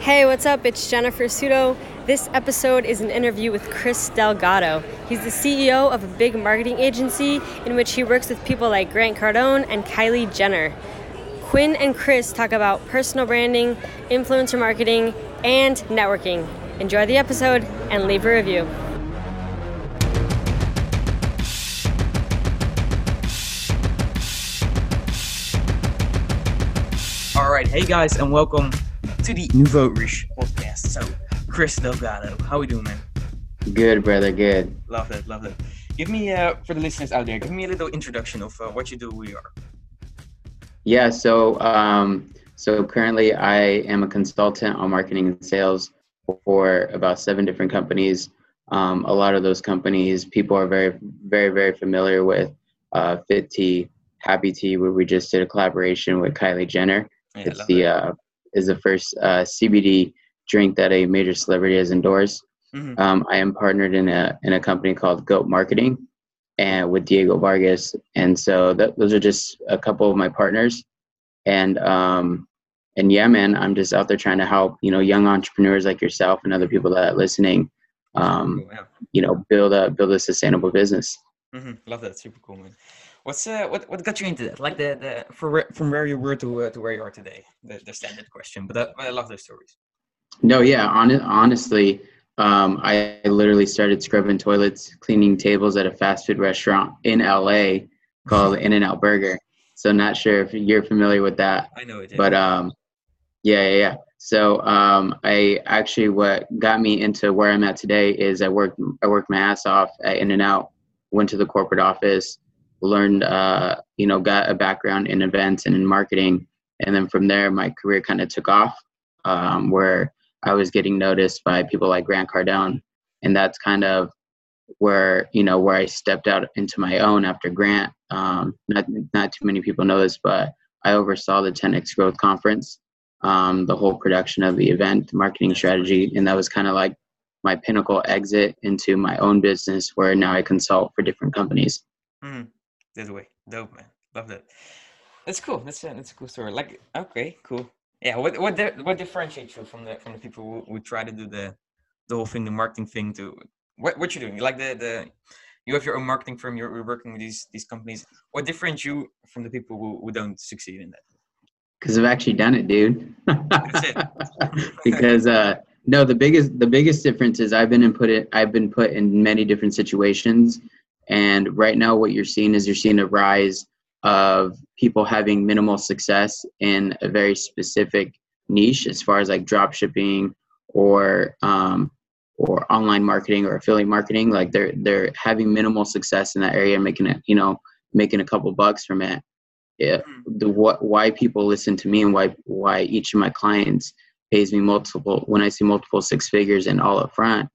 Hey, what's up? It's Jennifer Sutto. This episode is an interview with Chris Delgado. He's the CEO of a big marketing agency in which he works with people like Grant Cardone and Kylie Jenner. Quinn and Chris talk about personal branding, influencer marketing, and networking. Enjoy the episode and leave a review. All right, hey guys, and welcome to the Nouveau Riche podcast. So, Chris Delgado, how we doing, man? Good, brother. Good. Love that, love that. Give me, uh, for the listeners out there, give me a little introduction of uh, what you do, who you are. Yeah. So, um, so currently, I am a consultant on marketing and sales for about seven different companies. Um, a lot of those companies, people are very, very, very familiar with uh, Fit Tea, Happy Tea, where we just did a collaboration with Kylie Jenner. Yeah, it's the uh, is the first uh, CBD drink that a major celebrity has endorsed. Mhm. Um, I am partnered in a in a company called Goat Marketing, and with Diego Vargas, and so that, those are just a couple of my partners, and um, and yeah, man, I'm just out there trying to help you know young entrepreneurs like yourself and other people that are listening, um, you know, build a build a sustainable business. hmm Love that, super cool, man. What's uh, what what got you into that? Like the the for from where you were to uh, to where you are today. The, the standard question, but uh, I love those stories. No, yeah, on, honestly, um, I literally started scrubbing toilets, cleaning tables at a fast food restaurant in LA called In and Out Burger. So, not sure if you're familiar with that, I know it. But um, yeah, yeah, yeah. So, um, I actually what got me into where I'm at today is I worked I worked my ass off at In and Out, went to the corporate office, learned uh, you know, got a background in events and in marketing, and then from there my career kind of took off, um, where I was getting noticed by people like Grant Cardone, and that's kind of where you know where I stepped out into my own after Grant. Um, not not too many people know this, but I oversaw the 10x Growth Conference, um, the whole production of the event, the marketing strategy, and that was kind of like my pinnacle exit into my own business, where now I consult for different companies. Hmm That way, dope, man. Love that. That's cool. That's a, that's a cool story. Like, okay, cool. Yeah. What what di- what differentiates you from the from the people who, who try to do the the whole thing, the marketing thing? To what what you doing? You like the the you have your own marketing firm. You're, you're working with these these companies. What differentiates you from the people who, who don't succeed in that? Because I've actually done it, dude. That's it. because uh, no, the biggest the biggest difference is I've been in put it I've been put in many different situations, and right now what you're seeing is you're seeing a rise of people having minimal success in a very specific niche as far as like drop shipping or um, or online marketing or affiliate marketing. Like they're they're having minimal success in that area, making it you know making a couple bucks from it. Yeah, the what why people listen to me and why why each of my clients pays me multiple when I see multiple six figures and all up front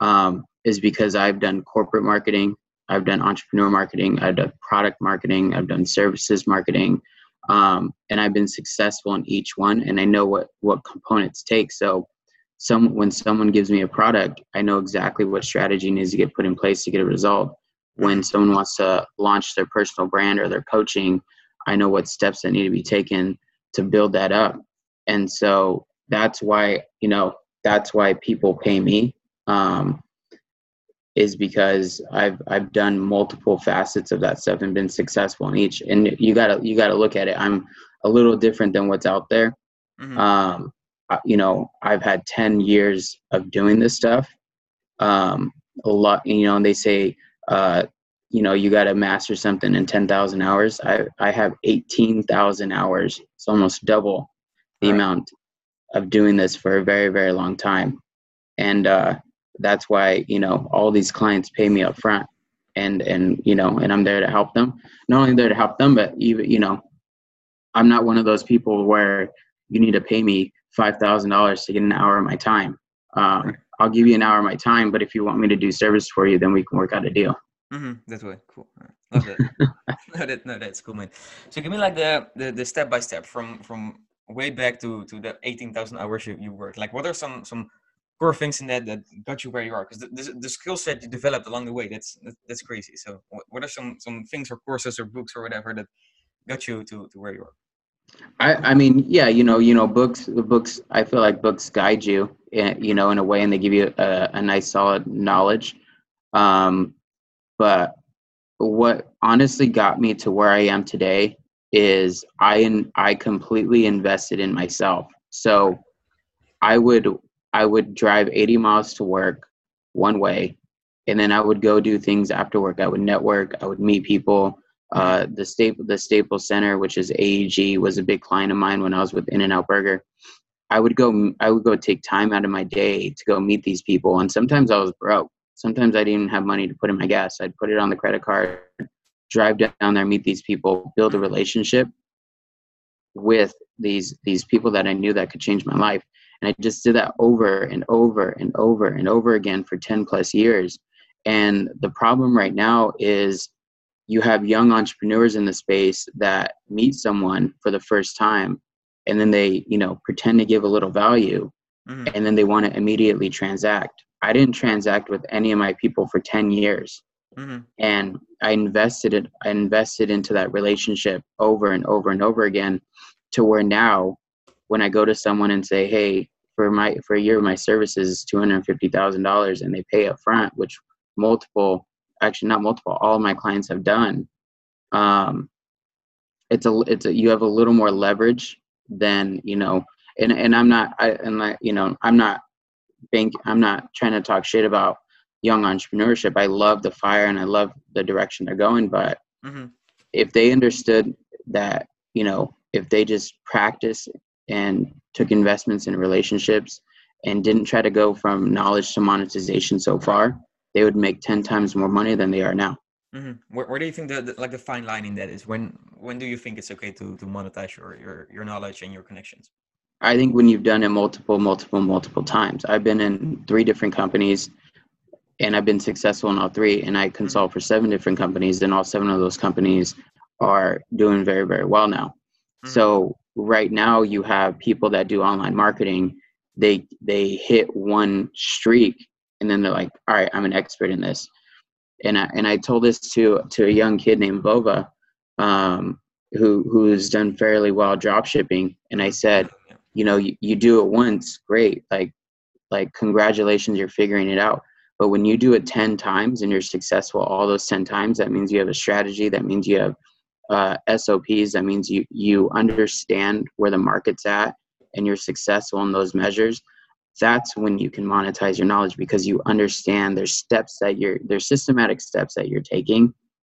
um, is because I've done corporate marketing, I've done entrepreneur marketing, I've done product marketing, I've done services marketing, um, and I've been successful in each one, and I know what what components take. So, some when someone gives me a product, I know exactly what strategy needs to get put in place to get a result. When someone wants to launch their personal brand or their coaching, I know what steps that need to be taken to build that up. And so that's why, you know, that's why people pay me. Um, is because I've I've done multiple facets of that stuff and been successful in each. And you gotta you gotta look at it. I'm a little different than what's out there. Mhm. Um, I- you know, I've had ten years of doing this stuff. Um, a lot, you know, and they say, uh, you know, you got to master something in ten thousand hours. I I have eighteen thousand hours. It's almost double the Right. amount of doing this for a very very long time, and uh, that's why you know all these clients pay me up front, and and you know, and I'm there to help them. Not only there to help them, but even you know, I'm not one of those people where you need to pay me five thousand dollars to get an hour of my time. Um, I'll give you an hour of my time, but if you want me to do service for you, then we can work out a deal. Mm-hmm. That way, cool. Love that. no, that no, that's cool, man. So give me like the the, the step by step from from way back to to the eighteen thousand hours you, you worked. Like, what are some some core things in that that got you where you are? Because the, the the skill set you developed along the way, that's that's, crazy. So what, are some some things or courses or books or whatever that got you to to where you are? I, I mean, yeah, you know, you know, books, the books. I feel like books guide you, in, you know, in a way, and they give you a, a nice, solid knowledge. Um, but what honestly got me to where I am today is I in, I completely invested in myself. So I would I would drive 80 miles to work one way, and then I would go do things after work. I would network. I would meet people. Uh, the staple the Staples Center, which is AEG, was a big client of mine when I was with In and Out Burger. I would go I would go take time out of my day to go meet these people, and sometimes I was broke. Sometimes I didn't have money to put in my gas. I'd put it on the credit card, drive down there, meet these people, build a relationship with these these people that I knew that could change my life. And I just did that over and over and over and over again for 10 plus years. And the problem right now is you have young entrepreneurs in the space that meet someone for the first time and then they you know pretend to give a little value mm-hmm. and then they want to immediately transact i didn't transact with any of my people for 10 years mm-hmm. and i invested it i invested into that relationship over and over and over again to where now when i go to someone and say hey for my for a year of my services is $250000 and they pay up front which multiple actually not multiple all of my clients have done um, it's a it's a you have a little more leverage than you know and and i'm not i and I, you know i'm not bank i'm not trying to talk shit about young entrepreneurship i love the fire and i love the direction they're going but mm-hmm. if they understood that you know if they just practice and took investments in relationships and didn't try to go from knowledge to monetization so far they would make 10 times more money than they are now mm-hmm. where, where, do you think the, like the fine line in that is when when do you think it's okay to to monetize your your, your knowledge and your connections i think when you've done it multiple multiple multiple times i've been in three different companies and i've been successful in all three and i mm-hmm. consult for seven different companies and all seven of those companies are doing very very well now mm-hmm. so right now you have people that do online marketing they they hit one streak and then they're like, all right, I'm an expert in this. And I, and I told this to to a young kid named vova um, who who's done fairly well drop shipping. And I said, you know, you, you do it once, great. Like like congratulations, you're figuring it out. But when you do it 10 times and you're successful all those 10 times, that means you have a strategy. That means you have uh, SOPs. That means you, you understand where the market's at and you're successful in those measures that's when you can monetize your knowledge because you understand there's steps that you're there's systematic steps that you're taking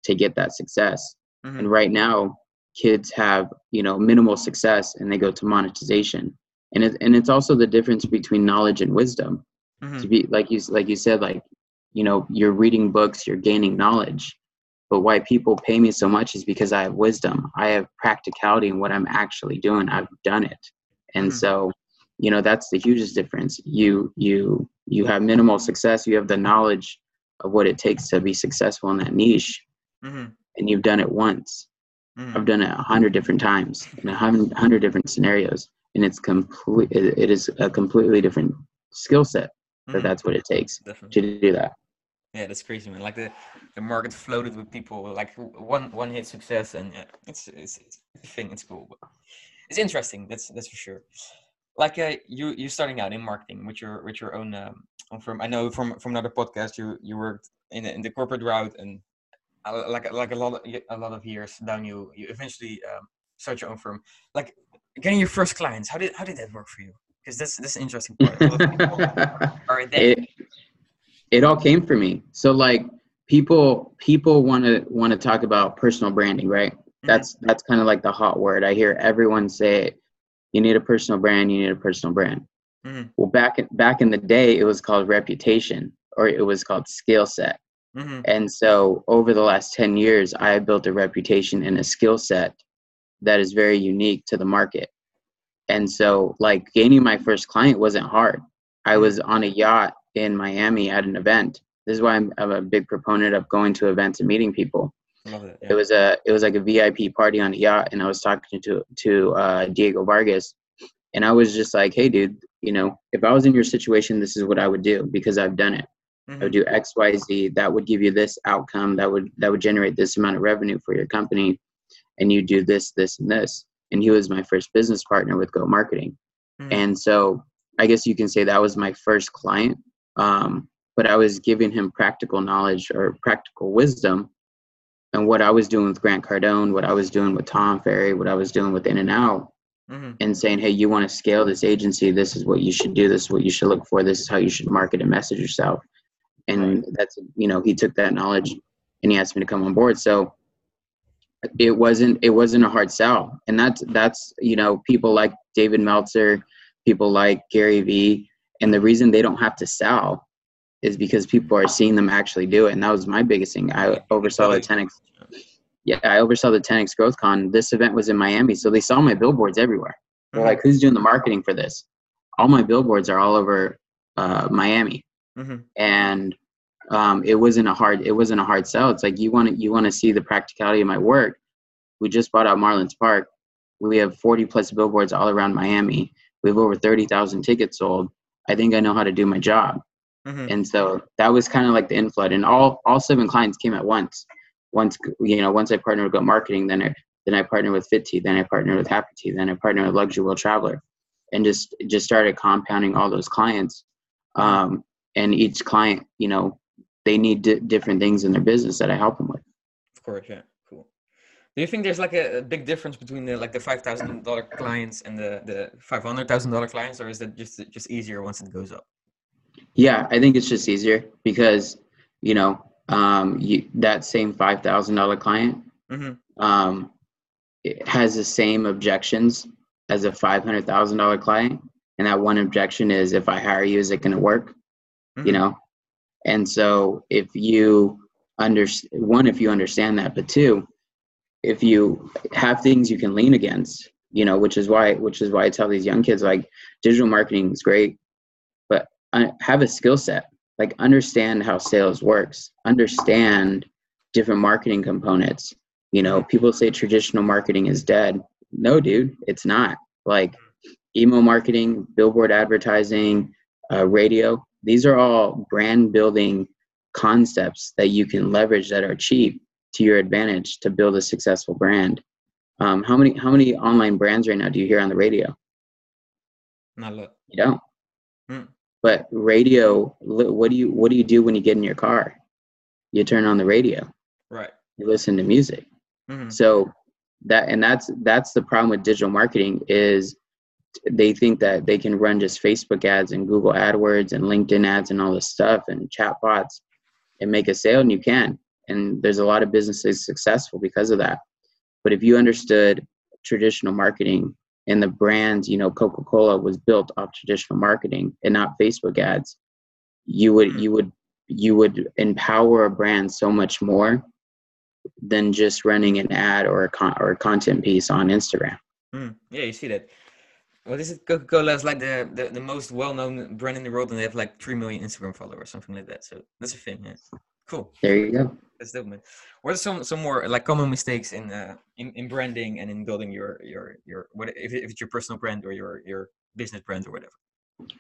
to get that success mm-hmm. and right now kids have you know minimal success and they go to monetization and it, and it's also the difference between knowledge and wisdom mm-hmm. to be like you like you said like you know you're reading books you're gaining knowledge but why people pay me so much is because i have wisdom i have practicality in what i'm actually doing i've done it and mm-hmm. so you know that's the hugest difference you you you have minimal success you have the knowledge of what it takes to be successful in that niche mm-hmm. and you've done it once mm-hmm. i've done it a hundred different times in a hundred different scenarios and it's complete it is a completely different skill set That mm-hmm. that's what it takes Definitely. to do that yeah that's crazy man like the the market floated with people like one one hit success and yeah, it's it's, it's a thing it's cool but it's interesting that's that's for sure like uh, you you starting out in marketing with your with your own um, firm. I know from from another podcast you you worked in in the corporate route and uh, like like a lot of, a lot of years down you you eventually um, start your own firm. Like getting your first clients, how did how did that work for you? Because that's that's an interesting part. all right, it, all came for me. So like people people want to want to talk about personal branding, right? Mm-hmm. That's that's kind of like the hot word. I hear everyone say it you need a personal brand you need a personal brand mm-hmm. well back in, back in the day it was called reputation or it was called skill set mm-hmm. and so over the last 10 years i have built a reputation and a skill set that is very unique to the market and so like gaining my first client wasn't hard i was on a yacht in miami at an event this is why I'm, I'm a big proponent of going to events and meeting people Love it, yeah. it was a it was like a VIP party on a yacht, and I was talking to to uh, Diego Vargas, and I was just like, "Hey, dude, you know, if I was in your situation, this is what I would do because I've done it. Mm-hmm. I would do X, Y, Z. That would give you this outcome. That would that would generate this amount of revenue for your company, and you do this, this, and this. and he was my first business partner with Go Marketing. Mm-hmm. And so I guess you can say that was my first client. Um, but I was giving him practical knowledge or practical wisdom and what I was doing with Grant Cardone, what I was doing with Tom Ferry, what I was doing with In and Out, mm-hmm. and saying, hey, you want to scale this agency, this is what you should do, this is what you should look for, this is how you should market and message yourself. And that's, you know, he took that knowledge and he asked me to come on board. So it wasn't it wasn't a hard sell. And that's that's, you know, people like David Meltzer, people like Gary Vee, and the reason they don't have to sell is because people are seeing them actually do it. And that was my biggest thing. I oversaw the 10x. Yeah, I oversaw the 10x Growth Con. This event was in Miami, so they saw my billboards everywhere. They're like, "Who's doing the marketing for this?" All my billboards are all over uh, Miami, mm-hmm. and um, it wasn't a hard it wasn't a hard sell. It's like you want to you want to see the practicality of my work. We just bought out Marlins Park. We have 40 plus billboards all around Miami. We have over 30,000 tickets sold. I think I know how to do my job. Mm-hmm. And so that was kind of like the inflood, and all all seven clients came at once. Once you know, once I partnered with Go Marketing, then I then I partnered with FitTea, then I partnered with Happy Tea, then I partnered with Luxury World Traveler, and just just started compounding all those clients. Um, and each client, you know, they need d- different things in their business that I help them with. Of course, yeah. Do you think there's like a, a big difference between the like the five thousand dollar clients and the the five hundred thousand dollar clients, or is that just just easier once it goes up? Yeah, I think it's just easier because you know um, you, that same five thousand dollar client mm-hmm. um, has the same objections as a five hundred thousand dollar client, and that one objection is if I hire you, is it going to work? Mm-hmm. You know, and so if you under one, if you understand that, but two, if you have things you can lean against, you know, which is why which is why I tell these young kids like digital marketing is great, but have a skill set. Like understand how sales works. Understand different marketing components. You know people say traditional marketing is dead. No dude it's not. Like email marketing billboard advertising uh, radio these are all brand building concepts that you can leverage that are cheap to your advantage to build a successful brand um, how many how many online brands right now do you hear on the radio not a lot you don't hmm. But radio, what do you what do you do when you get in your car? You turn on the radio. Right. You listen to music. Mm-hmm. So that and that's that's the problem with digital marketing is they think that they can run just Facebook ads and Google AdWords and LinkedIn ads and all this stuff and chatbots and make a sale and you can. And there's a lot of businesses successful because of that. But if you understood traditional marketing and the brand, you know, Coca-Cola was built off traditional marketing and not Facebook ads, you would you would you would empower a brand so much more than just running an ad or a con- or a content piece on Instagram. Mm, yeah, you see that. What is it? Coca-Cola is like the, the, the most well-known brand in the world, and they have like three million Instagram followers, something like that. So that's a thing. Yeah. Cool. There you go. Man. What are some some more like common mistakes in uh in, in branding and in building your your your what if, if it's your personal brand or your your business brand or whatever?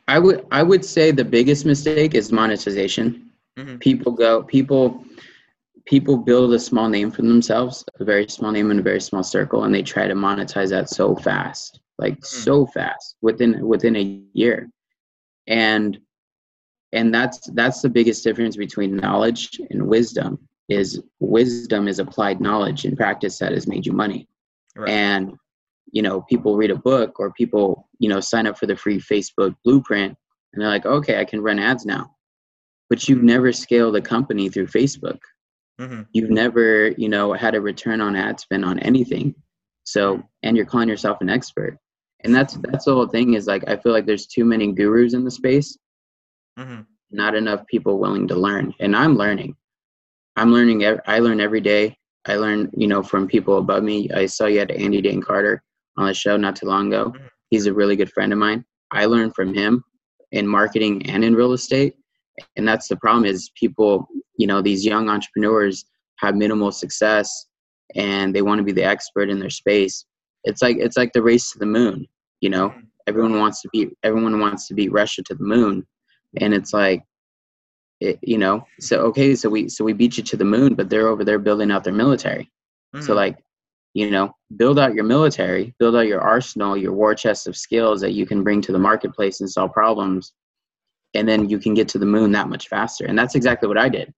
I would I would say the biggest mistake is monetization. Mm-hmm. People go people people build a small name for themselves, a very small name in a very small circle, and they try to monetize that so fast, like mm-hmm. so fast within within a year. And and that's that's the biggest difference between knowledge and wisdom is wisdom is applied knowledge and practice that has made you money. Right. and you know people read a book or people you know sign up for the free facebook blueprint and they're like okay i can run ads now. But you've never scaled a company through facebook. Mm-hmm. you've never you know had a return on ad spend on anything. So and you're calling yourself an expert. And that's that's the whole thing is like i feel like there's too many gurus in the space. Mm-hmm. not enough people willing to learn. And i'm learning i'm learning i learn every day. I learn you know from people above me. I saw you had andy dane carter on the show not too long ago. Mm-hmm. he's a really good friend of mine. I learned from him in marketing and in real estate. And that's the problem is people you know these young entrepreneurs have minimal success and they want to be the expert in their space. It's like it's like the race to the moon you know? Mm-hmm. everyone wants to beat everyone wants to beat russia to the moon. And it's like it, you know so okay so we so we beat you to the moon but they're over there building out their military mm-hmm. so like you know, build out your military, build out your arsenal, your war chest of skills that you can bring to the marketplace and solve problems. And then you can get to the moon that much faster. And that's exactly what I did.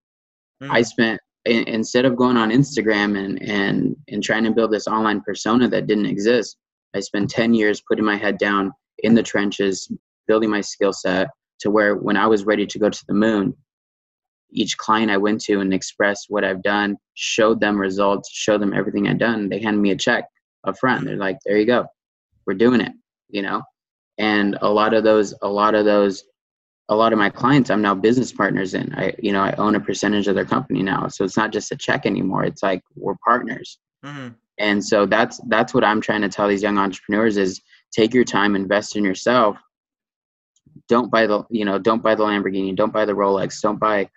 Mm. I spent in, instead of going on Instagram and and and trying to build this online persona that didn't exist, I spent 10 years putting my head down in the trenches, building my skill set to where when I was ready to go to the moon, each client I went to and expressed what I've done, showed them results, showed them everything I'd done. They handed me a check up front. They're like, there you go. We're doing it, you know? And a lot of those, a lot of those, a lot of my clients I'm now business partners in. I, you know, I own a percentage of their company now. So it's not just a check anymore. It's like we're partners. Mhm. And so that's that's what I'm trying to tell these young entrepreneurs is take your time, invest in yourself. Don't buy the you know don't buy the Lamborghini, don't buy the Rolex, don't buy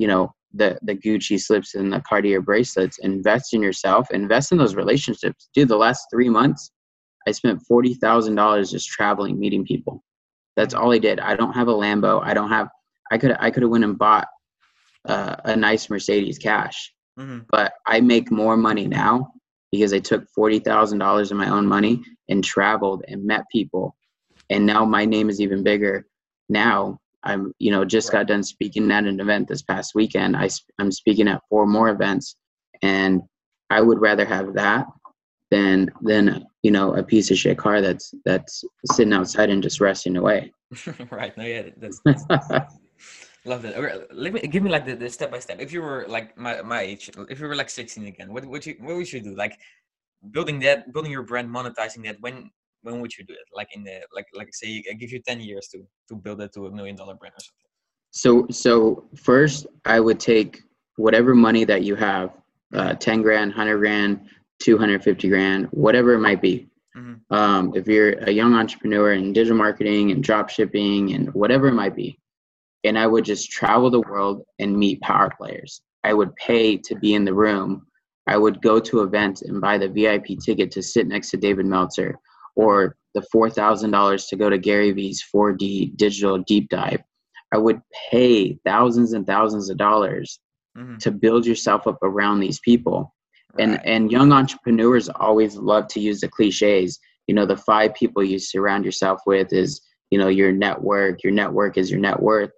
you know the the Gucci slips and the Cartier bracelets. Invest in yourself. Invest in those relationships. Dude, the last three months, I spent forty thousand dollars just traveling, meeting people. That's all I did. I don't have a Lambo. I don't have. I could I could have went and bought uh, a nice Mercedes cash Mhm. but I make more money now because I took forty thousand dollars of my own money and traveled and met people, and now my name is even bigger. Now I'm, you know, just got done speaking at an event this past weekend. I, I'm speaking at four more events, and I would rather have that than than you know a piece of shit car that's that's sitting outside and just resting away. right. No, yeah, that's, that's love that. Okay, Let me give me like the, the step by step. If you were like my, my age, if you were like 16 again, what would you what would you do? Like building that, building your brand, monetizing that. When when would you do it? Like in the like like say I give you 10 years to to build it to a million dollar brand or something. So so first, I would take whatever money that you have, uh, ten grand, hundred grand, two hundred fifty grand, whatever it might be. Mhm. Um, if you're a young entrepreneur in digital marketing and drop shipping and whatever it might be, and I would just travel the world and meet power players. I would pay to be in the room. I would go to events and buy the VIP ticket to sit next to David Meltzer, or the four thousand dollars to go to Gary Vee's 4D digital deep dive. I would pay thousands and thousands of dollars Mhm. to build yourself up around these people. And and young entrepreneurs always love to use the cliches. You know, the five people you surround yourself with is, you know, your network. Your network is your net worth.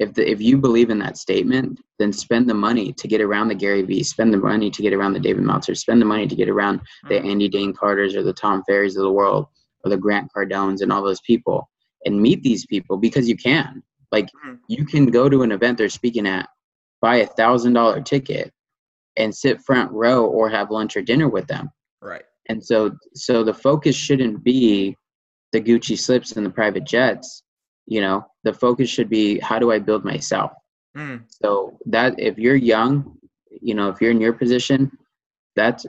If the, if you believe in that statement, then spend the money to get around the Gary Vee. Spend the money to get around the David Meltzer. Spend the money to get around the Mhm. Andy Dane Carters or the Tom Ferries of the world or the Grant Cardones and all those people and meet these people because you can. Like Mhm. you can go to an event they're speaking at, buy a thousand dollar ticket, and sit front row or have lunch or dinner with them. Right. And so so the focus shouldn't be the Gucci slips and the private jets. You know, the focus should be how do I build myself? Mm. So that if you're young, you know, if you're in your position, that's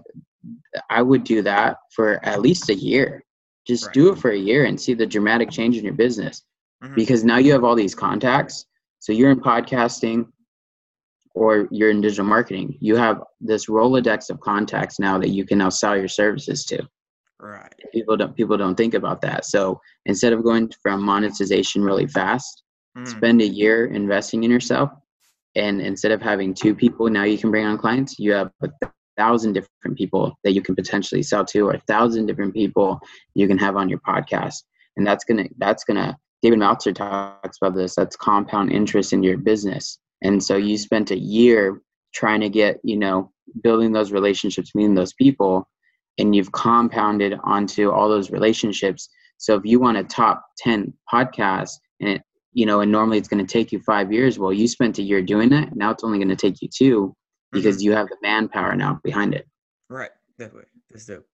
I would do that for at least a year. Just Right. do it for a year and see the dramatic change in your business. Mhm. Because now you have all these contacts. So you're in podcasting or you're in digital marketing. You have this Rolodex of contacts now that you can now sell your services to Right. people don't people don't think about that so instead of going from monetization really fast Mhm. spend a year investing in yourself and instead of having two people now you can bring on clients you have a thousand different people that you can potentially sell to or a thousand different people you can have on your podcast and that's gonna that's gonna david Meltzer talks about this that's compound interest in your business and so you spent a year trying to get you know building those relationships meeting those people and you've compounded onto all those relationships. So if you want a top 10 podcast and it, you know, and normally it's going to take you five years, well, you spent a year doing it. Now it's only going to take you two because you have the manpower now behind it. Right, that way. That's dope.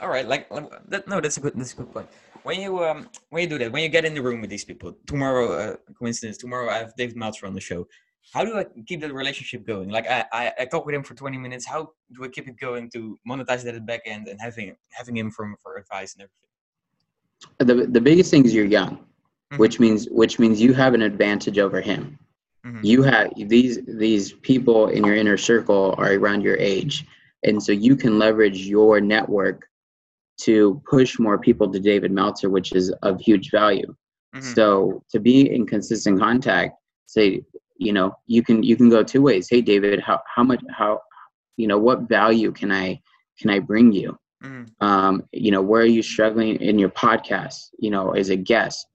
All right, like, like that. No, that's a good. That's a good point. When you um when you do that, when you get in the room with these people tomorrow, uh, coincidence. Tomorrow I have David Meltzer on the show. How do I keep that relationship going? Like I, I I talk with him for twenty minutes. How do I keep it going to monetize that at the back end and having having him from for advice and everything? The, the biggest thing is you're young, Mhm. which means which means you have an advantage over him. Mhm. You have these these people in your inner circle are around your age, and so you can leverage your network to push more people to David Meltzer, which is of huge value. Mhm. So to be in consistent contact, say, you know, you can you can go two ways. Hey David, how how much how you know what value can I can I bring you? Mhm. Um, you know, where are you struggling in your podcast? You know, is it guest?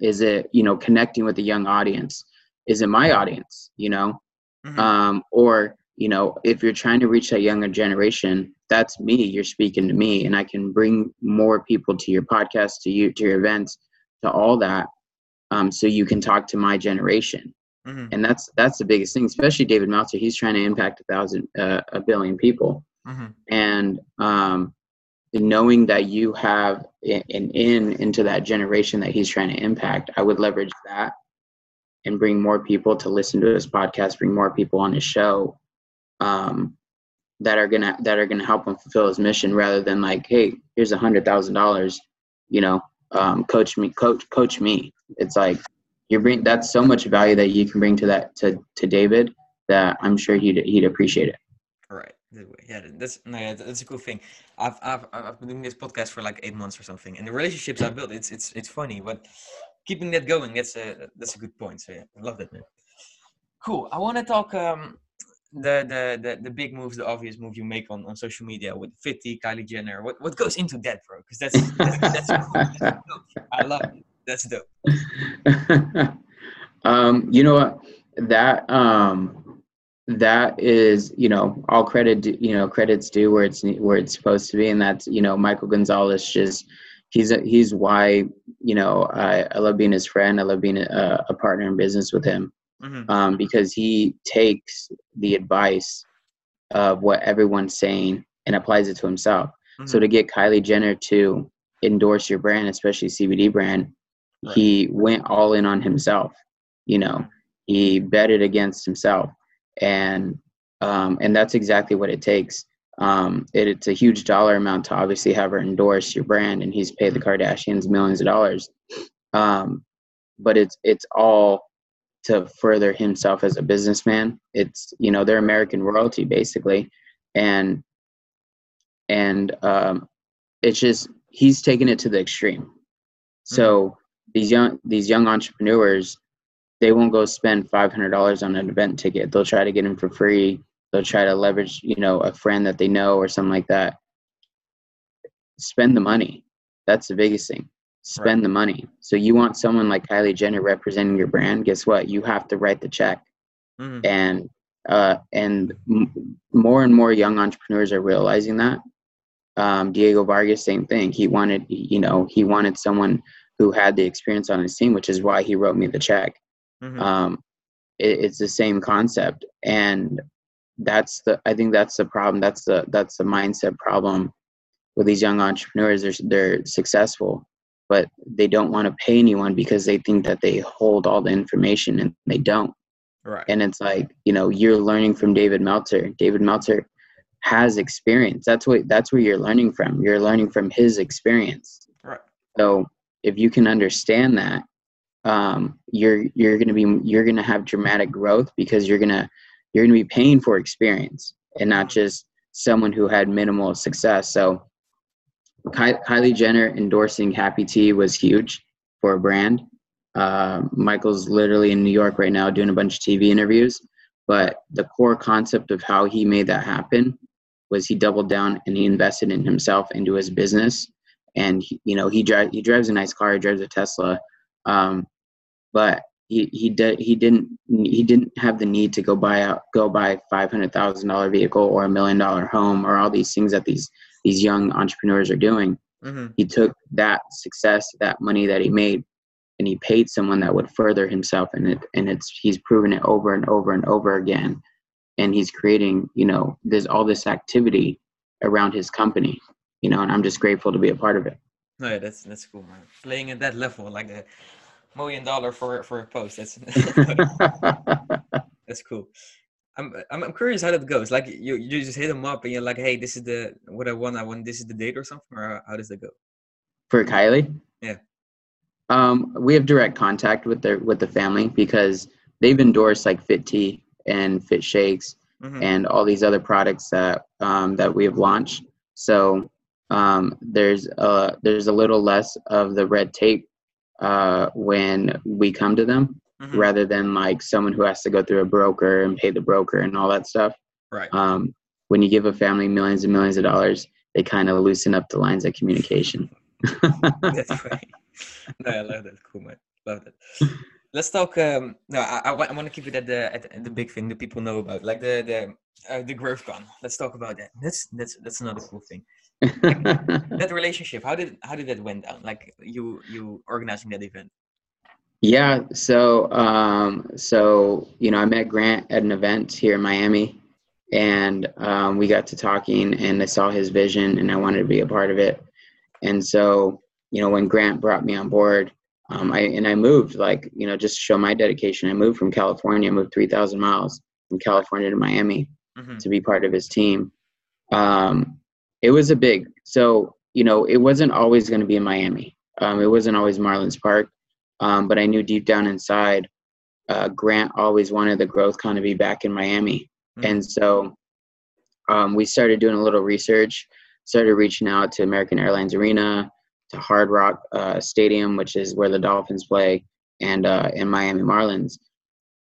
Is it, you know, connecting with a young audience? Is it my audience? You know, Mhm. um, or you know if you're trying to reach that younger generation that's me you're speaking to me and i can bring more people to your podcast to you to your events to all that um, so you can talk to my generation Mhm. and that's that's the biggest thing especially david meltzer he's trying to impact a thousand uh, a billion people Mhm. and um, knowing that you have an in into that generation that he's trying to impact i would leverage that and bring more people to listen to his podcast bring more people on his show um, that are gonna that are gonna help him fulfill his mission rather than like hey here's a hundred thousand dollars you know um, coach me coach coach me it's like you bring that's so much value that you can bring to that to to david that i'm sure he'd he'd appreciate it Right. Yeah, that's no, yeah, that's a cool thing. I've I've I've been doing this podcast for like eight months or something, and the relationships I've built, it's it's it's funny, but keeping that going, that's a that's a good point. So yeah, I love that, man. Cool. I want to talk um the, the the the big moves, the obvious move you make on on social media with Fit Tea, Kylie Jenner. What what goes into that, bro? Because that's that's, that's cool. That's dope. I love it. That's dope. um, you know what? That um, that is you know all credit you know credits due where it's where it's supposed to be, and that's you know Michael Gonzalez just he's a, he's why you know I, I love being his friend. I love being a, a partner in business with him hmm um, because he takes the advice of what everyone's saying and applies it to himself. So Mhm. to get Kylie Jenner to endorse your brand, especially CBD brand, Right. he went all in on himself. You know, he betted against himself, and um, and that's exactly what it takes. Um, it, it's a huge dollar amount to obviously have her endorse your brand, and he's paid the Kardashians millions of dollars. Um, but it's it's all to further himself as a businessman. It's you know they're American royalty basically, and and um, it's just he's taken it to the extreme. So these young these young entrepreneurs, they won't go spend five hundred dollars on an event ticket. They'll try to get them for free. They'll try to leverage you know a friend that they know or something like that. Spend the money. That's the biggest thing. Spend the money. So you want someone like Kylie Jenner representing your brand? Guess what? You have to write the check Mhm. and uh, and m- more and more young entrepreneurs are realizing that. Um, Diego Vargas, same thing. He wanted, you know, he wanted someone who had the experience on his team, which is why he wrote me the check. Mhm. Um, it, it's the same concept, and that's the. I think that's the problem. That's the that's the mindset problem with these young entrepreneurs. They're they're successful, but they don't want to pay anyone because they think that they hold all the information, and they don't Right. and it's like you know you're learning from david meltzer david meltzer has experience that's what that's where you're learning from you're learning from his experience Right. so if you can understand that um, you're you're to be you're to have dramatic growth because you're to you're to be paying for experience and not just someone who had minimal success so Ky- kylie jenner endorsing happy tea was huge for a brand uh, Michael's literally in New York right now doing a bunch of TV interviews. But the core concept of how he made that happen was he doubled down and he invested in himself into his business. And he, you know he drives he drives a nice car. He drives a Tesla, um, but he he did he didn't he didn't have the need to go buy out go buy a five hundred thousand dollar vehicle or a million dollar home or all these things that these these young entrepreneurs are doing Mhm. he took that success, that money that he made, and he paid someone that would further himself in it. And it's he's proven it over and over and over again. And he's creating, you know, there's all this activity around his company, you know, and I'm just grateful to be a part of it. No, yeah, that's that's cool, man. Playing at that level, like a million dollar for for a post. That's that's cool. I'm, I'm I'm curious how that goes. Like you you just hit them up and you're like, hey, this is the what I want. I want this is the date or something, or how does that go? For Kylie? Yeah. Um, we have direct contact with their with the family because they've endorsed like Fit Tea and Fit Shakes Mhm. and all these other products that um, that we have launched. So um, there's a, there's a little less of the red tape uh, when we come to them, Mhm. rather than like someone who has to go through a broker and pay the broker and all that stuff. Right. Um, when you give a family millions and millions of dollars, they kind of loosen up the lines of communication. That's right. No, I love that. Cool, man. Love that. Let's talk. Um, no, I, I, want, I want to keep it at the at the, big thing that people know about, like the the uh, the GrowthCon. Let's talk about that. That's that's that's another cool thing. that relationship. How did how did that went down? Like you you organizing that event. Yeah. So um, so you know, I met Grant at an event here in Miami, and um, we got to talking, and I saw his vision, and I wanted to be a part of it. And so you know, when Grant brought me on board, um, I and I moved like you know just to show my dedication. I moved from California. I moved three thousand miles from California to Miami mm-hmm. to be part of his team. Um, it was a big so you know it wasn't always going to be in Miami. Um, it wasn't always Marlins Park, um, but I knew deep down inside, uh, Grant always wanted the GrowthCon to kind of be back in Miami, mm-hmm. and so um, we started doing a little research. Started reaching out to American Airlines Arena, to Hard Rock uh, Stadium, which is where the Dolphins play, and uh, in Miami Marlins.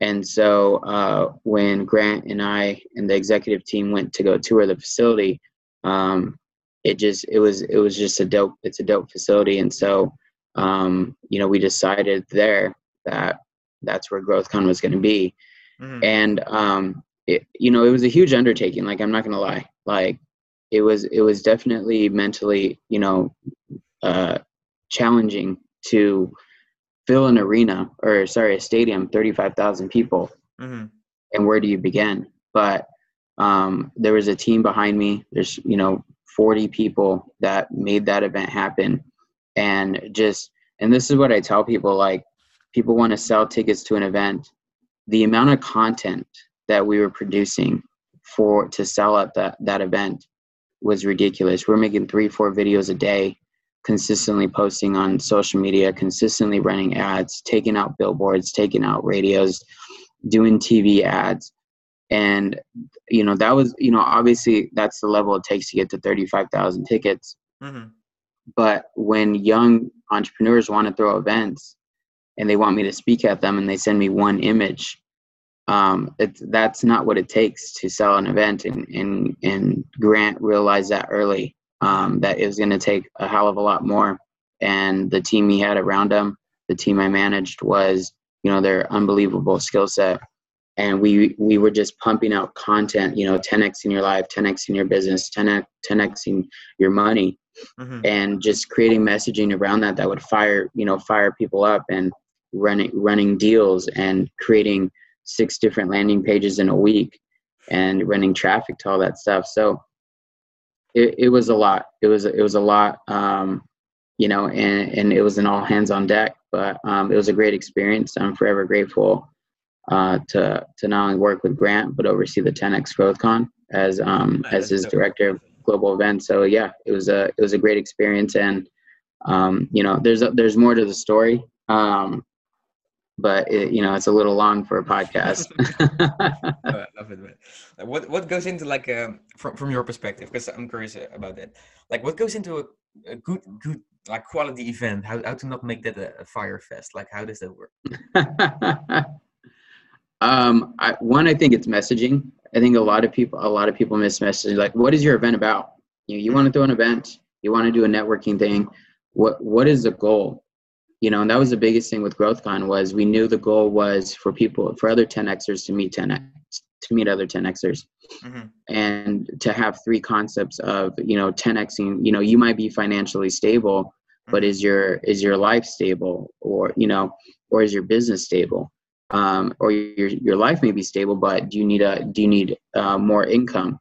And so uh, when Grant and I and the executive team went to go tour the facility, um, it just it was it was just a dope it's a dope facility, and so um, you know we decided there that that's where GrowthCon was going to be, mm-hmm. and um, it, you know it was a huge undertaking. Like I'm not going to lie, like it was it was definitely mentally you know uh, challenging to fill an arena or sorry a stadium 35,000 people mm-hmm. and where do you begin but um, there was a team behind me. There's you know 40 people that made that event happen. And just and this is what i tell people like people want to sell tickets to an event. The amount of content that we were producing for to sell at that that event was ridiculous. We're making three four videos a day consistently posting on social media, consistently running ads, taking out billboards, taking out radios, doing TV ads. And, you know, that was, you know, obviously that's the level it takes to get to 35,000 tickets. Mm-hmm. But when young entrepreneurs want to throw events and they want me to speak at them and they send me one image, um, it's, that's not what it takes to sell an event. And, and, and Grant realized that early um, was going to take a hell of a lot more. And the team he had around him, the team I managed, was you know their unbelievable skill set. And we we were just pumping out content, you know, 10x in your life, 10x in your business, 10x 10x in your money, mm-hmm. and just creating messaging around that that would fire you know fire people up and running running deals and creating six different landing pages in a week and running traffic to all that stuff. So it, it was a lot. It was it was a lot, um, you know, and and it was an all hands on deck. But um, it was a great experience. I'm forever grateful uh, to to not only work with Grant but oversee the 10x GrowthCon as um, as his director of global events. So yeah, it was a it was a great experience, and um, you know, there's a, there's more to the story. Um, but it, you know it's a little long for a podcast. I love it, man. What what goes into like um, from from your perspective? Because I'm curious about that. Like, what goes into a, a good good like quality event? How how to not make that a, a Fyre Fest? Like, how does that work? um, I, one, I think it's messaging. I think a lot of people a lot of people miss messaging. Like, what is your event about? You you want to throw an event? You want to do a networking thing? What what is the goal? you know, and that was the biggest thing with GrowthCon was we knew the goal was for people, for other 10xers to meet 10x, to meet other 10xers mm-hmm. and to have three concepts of, you know, 10xing, you know, you might be financially stable, mm-hmm. but is your, is your life stable or, you know, or is your business stable? Um, or your, your life may be stable, but do you need a, do you need uh, more income?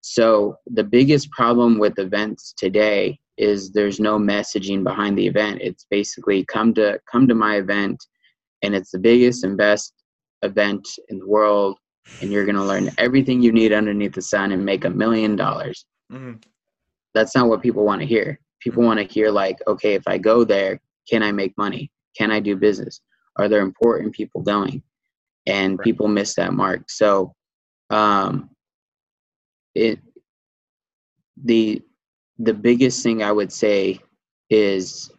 So the biggest problem with events today is there's no messaging behind the event. It's basically come to come to my event, and it's the biggest and best event in the world, and you're gonna learn everything you need underneath the sun and make a million dollars. Mm-hmm. That's not what people want to hear. People want to hear like, okay, if I go there, can I make money? Can I do business? Are there important people going? And right. people miss that mark. So, um, it the the biggest thing I would say is,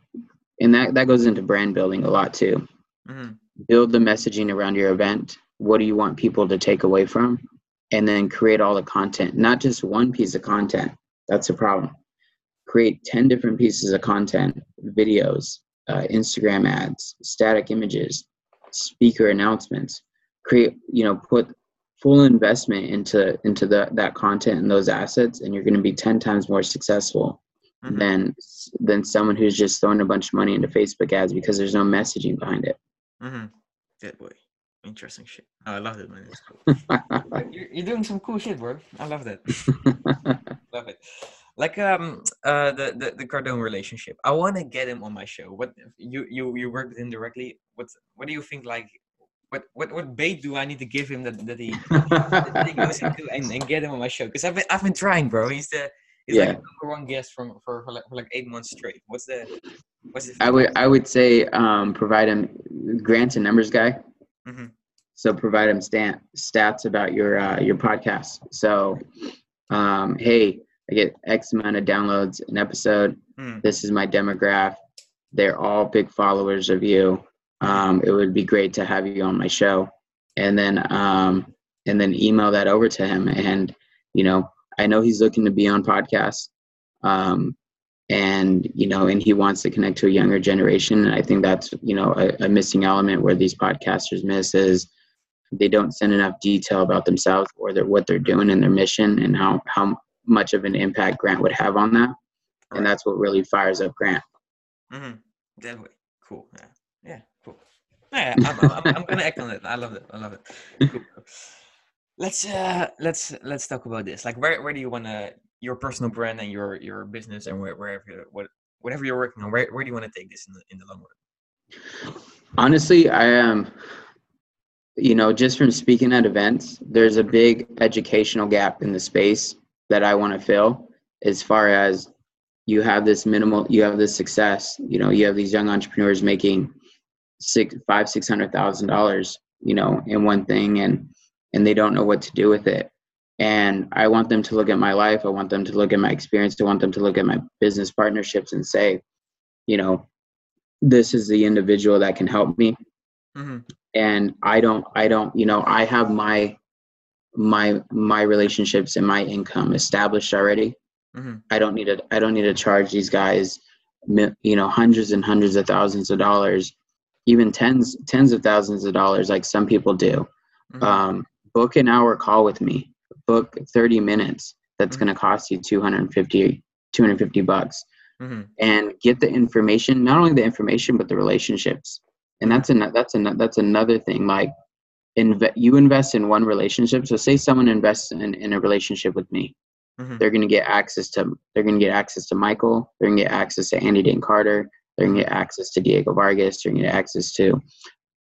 and that, that goes into brand building a lot too. Mm-hmm. Build the messaging around your event. What do you want people to take away from? and then create all the content, not just one piece of content. That's a problem. Create 10 different pieces of content, videos, uh, Instagram ads, static images, speaker announcements. Create, you know, put full investment into into the, that content and those assets, and you're going to be 10 times more successful mm-hmm. than than someone who's just throwing a bunch of money into Facebook ads because there's no messaging behind it. Mm-hmm. That boy. Interesting shit. Oh, I love it, man. Cool. you're, you're doing some cool shit, bro. I love that. love it. Like um uh the, the the Cardone relationship. I want to get him on my show. What you you you work with him directly? What what do you think? Like what what what bait do I need to give him that that he, that he goes into and, and get him on my show? Because I've been I've been trying, bro. He's the he's yeah. like number one guest from for, for like, for like eight months straight. What's the what's the I would I would say um provide him Grant's a numbers guy. Mm-hmm. So provide him stat, stats about your uh, your podcast. So, um, hey, I get X amount of downloads an episode. Mm. This is my demographic. They're all big followers of you. Um, it would be great to have you on my show, and then um, and then email that over to him. And you know, I know he's looking to be on podcasts. Um, and you know and he wants to connect to a younger generation and i think that's you know a, a, missing element where these podcasters miss is they don't send enough detail about themselves or their, what they're doing and their mission and how how much of an impact grant would have on that. And that's what really fires up grant. Mm-hmm. definitely. Cool. Yeah. Yeah cool. Yeah I'm, I'm, I'm, gonna act on it. I love it. I love it. Cool. let's uh let's let's talk about this. Like where, where do you want to your personal brand and your your business and where, wherever what whatever you're working on, where, where do you want to take this in the in the long run? Honestly, I am. Um, you know, just from speaking at events, there's a big educational gap in the space that I want to fill. As far as you have this minimal, you have this success. You know, you have these young entrepreneurs making six, five, six hundred thousand dollars. You know, in one thing, and and they don't know what to do with it and i want them to look at my life i want them to look at my experience i want them to look at my business partnerships and say you know this is the individual that can help me mm-hmm. and i don't i don't you know i have my my my relationships and my income established already mm-hmm. i don't need to i don't need to charge these guys you know hundreds and hundreds of thousands of dollars even tens tens of thousands of dollars like some people do mm-hmm. um, book an hour call with me book 30 minutes that's mm-hmm. going to cost you 250 250 bucks mm-hmm. and get the information not only the information but the relationships and that's an that's an that's another thing like inve- you invest in one relationship so say someone invests in, in a relationship with me mm-hmm. they're going to get access to they're going to get access to michael they're going to get access to andy dane carter they're going to get access to diego vargas they're going to get access to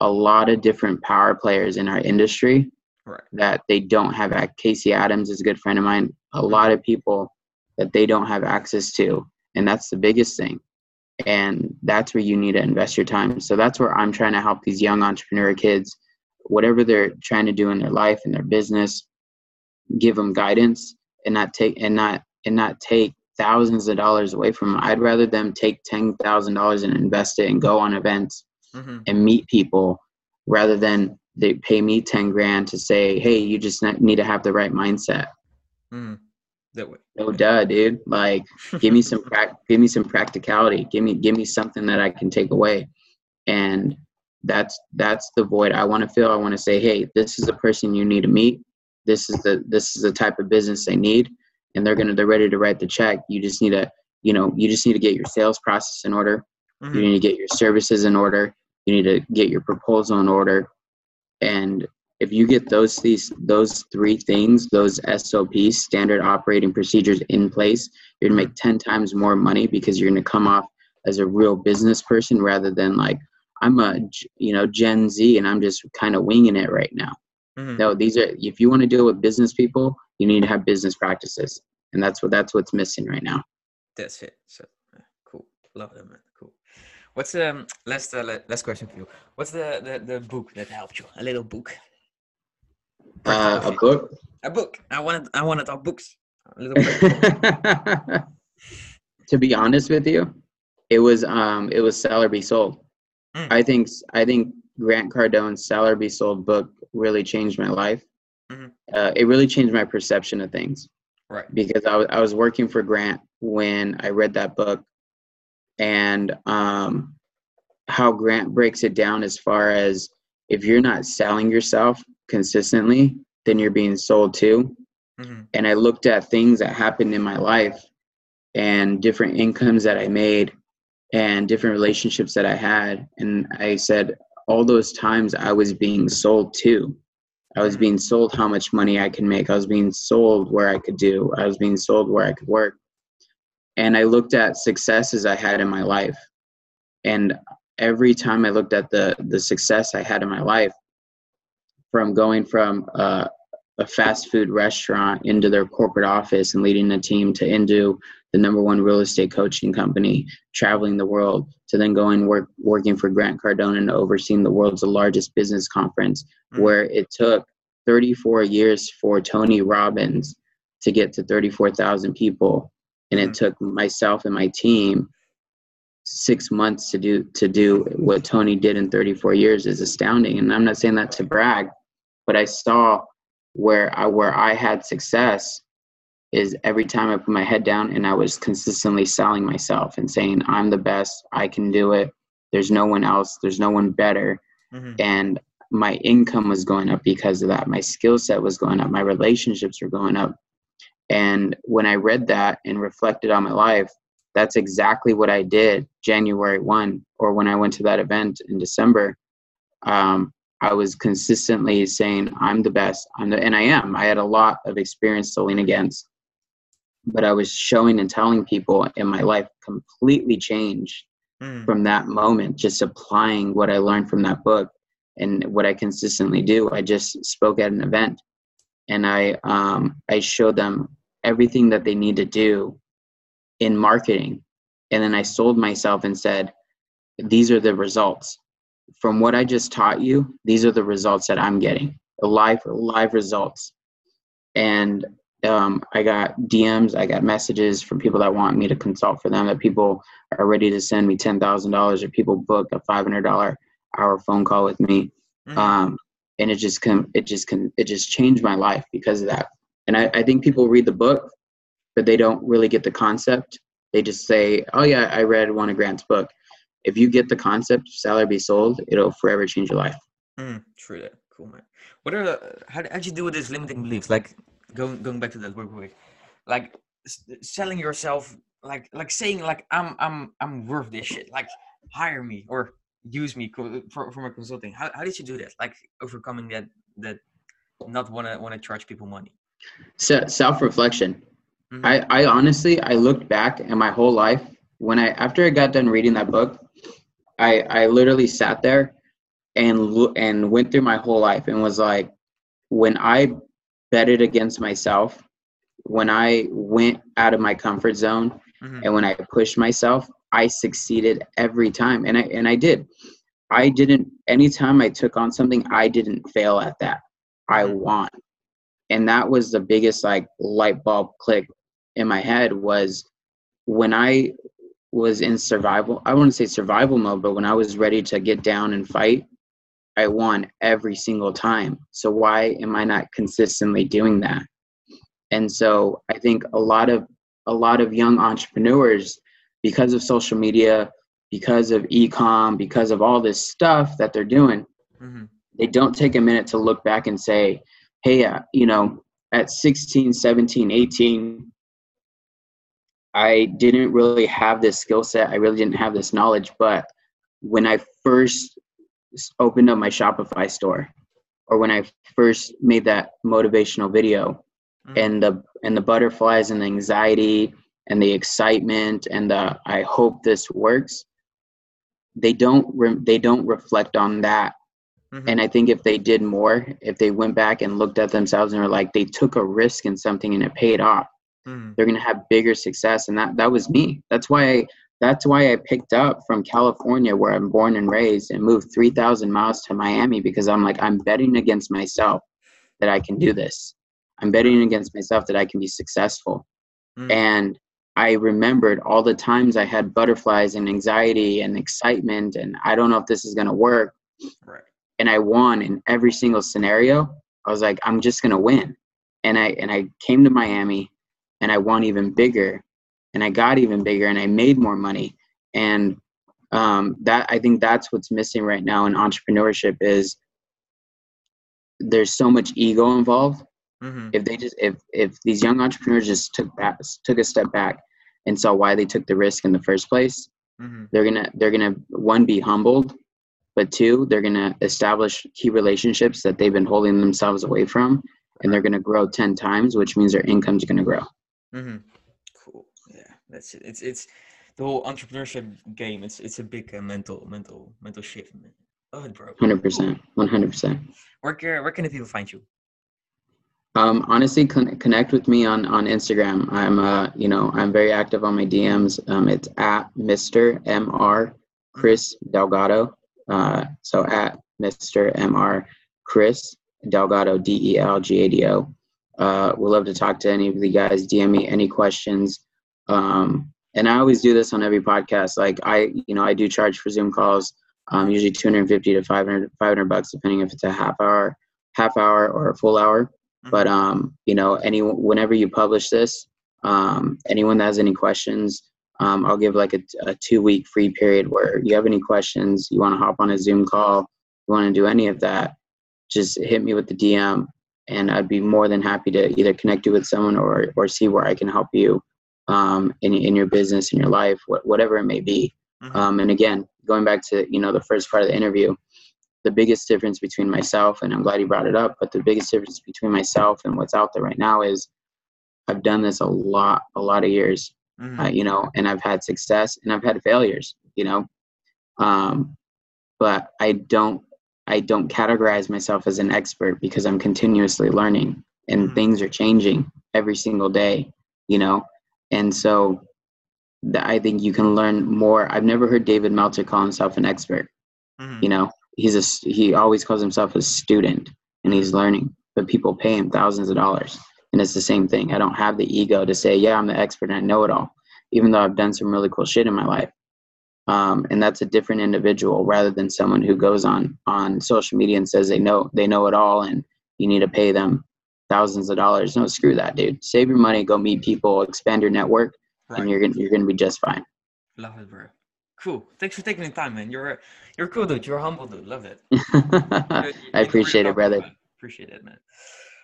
a lot of different power players in our industry right. that they don't have. Casey Adams is a good friend of mine. A lot of people that they don't have access to, and that's the biggest thing. And that's where you need to invest your time. So that's where I'm trying to help these young entrepreneur kids, whatever they're trying to do in their life and their business, give them guidance and not take and not and not take thousands of dollars away from them. I'd rather them take ten thousand dollars and invest it and go on events mm-hmm. and meet people rather than they pay me 10 grand to say hey you just need to have the right mindset. Mm, that way no duh dude. Like give me some pra- give me some practicality. Give me give me something that i can take away. And that's that's the void i want to fill. I want to say hey this is the person you need to meet. This is the this is the type of business they need. And they're gonna they're ready to write the check. You just need to you know you just need to get your sales process in order. Mm-hmm. you need to get your services in order. You need to get your proposal in order. And if you get those these those three things, those SOPs, standard operating procedures in place, you're gonna make ten times more money because you're gonna come off as a real business person rather than like I'm a you know Gen Z and I'm just kind of winging it right now. Mm-hmm. No, these are if you want to deal with business people, you need to have business practices, and that's what that's what's missing right now. That's it. So cool, love that man. Cool. What's um last uh, last question for you? What's the, the the book that helped you? A little book. Uh, a book. A book. I wanted I wanted talk books. to be honest with you, it was um it was Sell or Be Sold. Mm. I think I think Grant Cardone's Sell or Be Sold book really changed my life. Mhm. uh, it really changed my perception of things Right. because I was I was working for Grant when I read that book, and um, how Grant breaks it down as far as if you're not selling yourself consistently, then you're being sold to. hmm And I looked at things that happened in my life and different incomes that I made and different relationships that I had, and I said all those times I was being sold to. I was being sold how much money I can make. I was being sold where I could do. I was being sold where I could work. And I looked at successes I had in my life. And every time I looked at the the success I had in my life, from going from uh, a fast food restaurant into their corporate office and leading a team to into the number one real estate coaching company, traveling the world, to then going work working for Grant Cardone and overseeing the world's largest business conference, Mhm. where it took 34 years for Tony Robbins to get to 34,000 people, and it took myself and my team six months to do to do what Tony did in 34 years is astounding. And I'm not saying that to brag, but I saw where I where I had success is every time I put my head down and I was consistently selling myself and saying I'm the best, I can do it. There's no one else, there's no one better hmm and my income was going up because of that. My skill set was going up, my relationships were going up. And when I read that and reflected on my life, that's exactly what I did January 1 or when I went to that event in December. Um, I was consistently saying, I'm the best. I'm the, and I am. I had a lot of experience to lean against. But I was showing and telling people, and my life completely changed hmm from that moment, just applying what I learned from that book and what I consistently do. I just spoke at an event and I um, I showed them everything that they need to do in marketing. And then I sold myself and said, these are the results. From what I just taught you, these are the results that I'm getting. Live live results. And um, I got DMs, I got messages from people that want me to consult for them, that people are ready to send me ten thousand dollars, or people book a five hundred dollar hour phone call with me. Mhm. Um, and it just can, it just can, it just changed my life because of that. And I, I think people read the book, but they don't really get the concept. They just say, "Oh yeah, I read one of Grant's book." If you get the concept, or be sold, it'll forever change your life. Mm, true that. Cool, man. What are the, how how'd you deal with these limiting beliefs? Like going going back to that real quick, like selling yourself, like like saying like I'm I'm I'm worth this shit. Like hire me or use me co- for for my consulting. How how did you do that? Like overcoming that that not wanna wanna charge people money. Se- self reflection. Mhm. I, I honestly I looked back at my whole life when I after I got done reading that book, I I literally sat there and and went through my whole life and was like, when I betted against myself, when I went out of my comfort zone, Mhm. and when I pushed myself, I succeeded every time, and I and I did. I didn't. Anytime I took on something, I didn't fail at that. I Mhm. won, and that was the biggest like light bulb click in my head was when I was in survival. I wouldn't say survival mode, but when I was ready to get down and fight, I won every single time. So why am I not consistently doing that? And so I think a lot of a lot of young entrepreneurs, because of social media, because of e-com, because of all this stuff that they're doing, Mhm. they don't take a minute to look back and say, hey, uh, you know, at 16, 17, 18, I didn't really have this skill set. I really didn't have this knowledge. But when I first opened up my Shopify store, or when I first made that motivational video, Mhm. and the and the butterflies and the anxiety and the excitement and the I hope this works, they don't re- they don't reflect on that. Mhm. And I think if they did more, if they went back and looked at themselves and were like they took a risk in something and it paid off, Mhm. they're gonna have bigger success. And that that was me. That's why I that's why I picked up from California where I'm born and raised and moved three thousand miles to Miami because I'm like I'm betting against myself that I can do this. I'm betting against myself that I can be successful. Mhm. And I remembered all the times I had butterflies and anxiety and excitement and I don't know if this is gonna work Right. and I won in every single scenario, I was like, I'm just gonna win. And I and I came to Miami and I won even bigger and I got even bigger and I made more money. And um, that I think that's what's missing right now in entrepreneurship is there's so much ego involved. Mm-hmm. If they just if if these young entrepreneurs just took back took a step back and saw why they took the risk in the first place, Mm-hmm. they're gonna they're gonna one be humbled, but two they're gonna establish key relationships that they've been holding themselves away from, and they're gonna grow ten times, which means their income's gonna grow. Mm-hmm. That's it. It's it's the whole entrepreneurship game. It's it's a big uh, mental mental mental shift. Man. It, bro. Hundred percent, one hundred percent. Where can where can the people find you? Um, honestly, con- connect with me on on Instagram. I'm uh, you know, I'm very active on my DMs. Um, it's at Mr. Mr. Chris Delgado. Uh, so at Mr. Mr. Chris Delgado D E L G A D O. Uh, we'd love to talk to any of the guys. DM me any questions. Um, and I always do this on every podcast. Like I, you know, I do charge for Zoom calls. Um, usually 250 to 500, 500 bucks, depending if it's a half hour, half hour or a full hour but um, you know any whenever you publish this um, anyone that has any questions um, i'll give like a, a two week free period where you have any questions you want to hop on a zoom call you want to do any of that just hit me with the dm and i'd be more than happy to either connect you with someone or or see where i can help you um, in, in your business in your life wh- whatever it may be Mhm. um, and again going back to you know the first part of the interview the biggest difference between myself and i'm glad you brought it up but the biggest difference between myself and what's out there right now is i've done this a lot a lot of years Mhm. uh, you know and i've had success and i've had failures you know um, but i don't i don't categorize myself as an expert because i'm continuously learning and Mhm. things are changing every single day you know and so i think you can learn more. I've never heard david meltzer call himself an expert. Mhm. you know he's a he always calls himself a student and he's learning but people pay him thousands of dollars. And it's the same thing. I don't have the ego to say yeah i'm the expert and i know it all even though i've done some really cool shit in my life. Um, and that's a different individual rather than someone who goes on on social media and says they know they know it all and you need to pay them thousands of dollars no screw that dude save your money go meet people expand your network Right. and you're gonna you're gonna be just fine Love it, bro. Cool. Thanks for taking the time, man. You're you're cool dude. You're humble dude. Love it. You- you know what i appreciate it brother about. Appreciate it, man.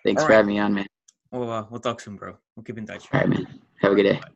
thanks All for right. having me on man We'll uh, we'll talk soon, bro. We'll keep in touch. all right man have a good day Bye.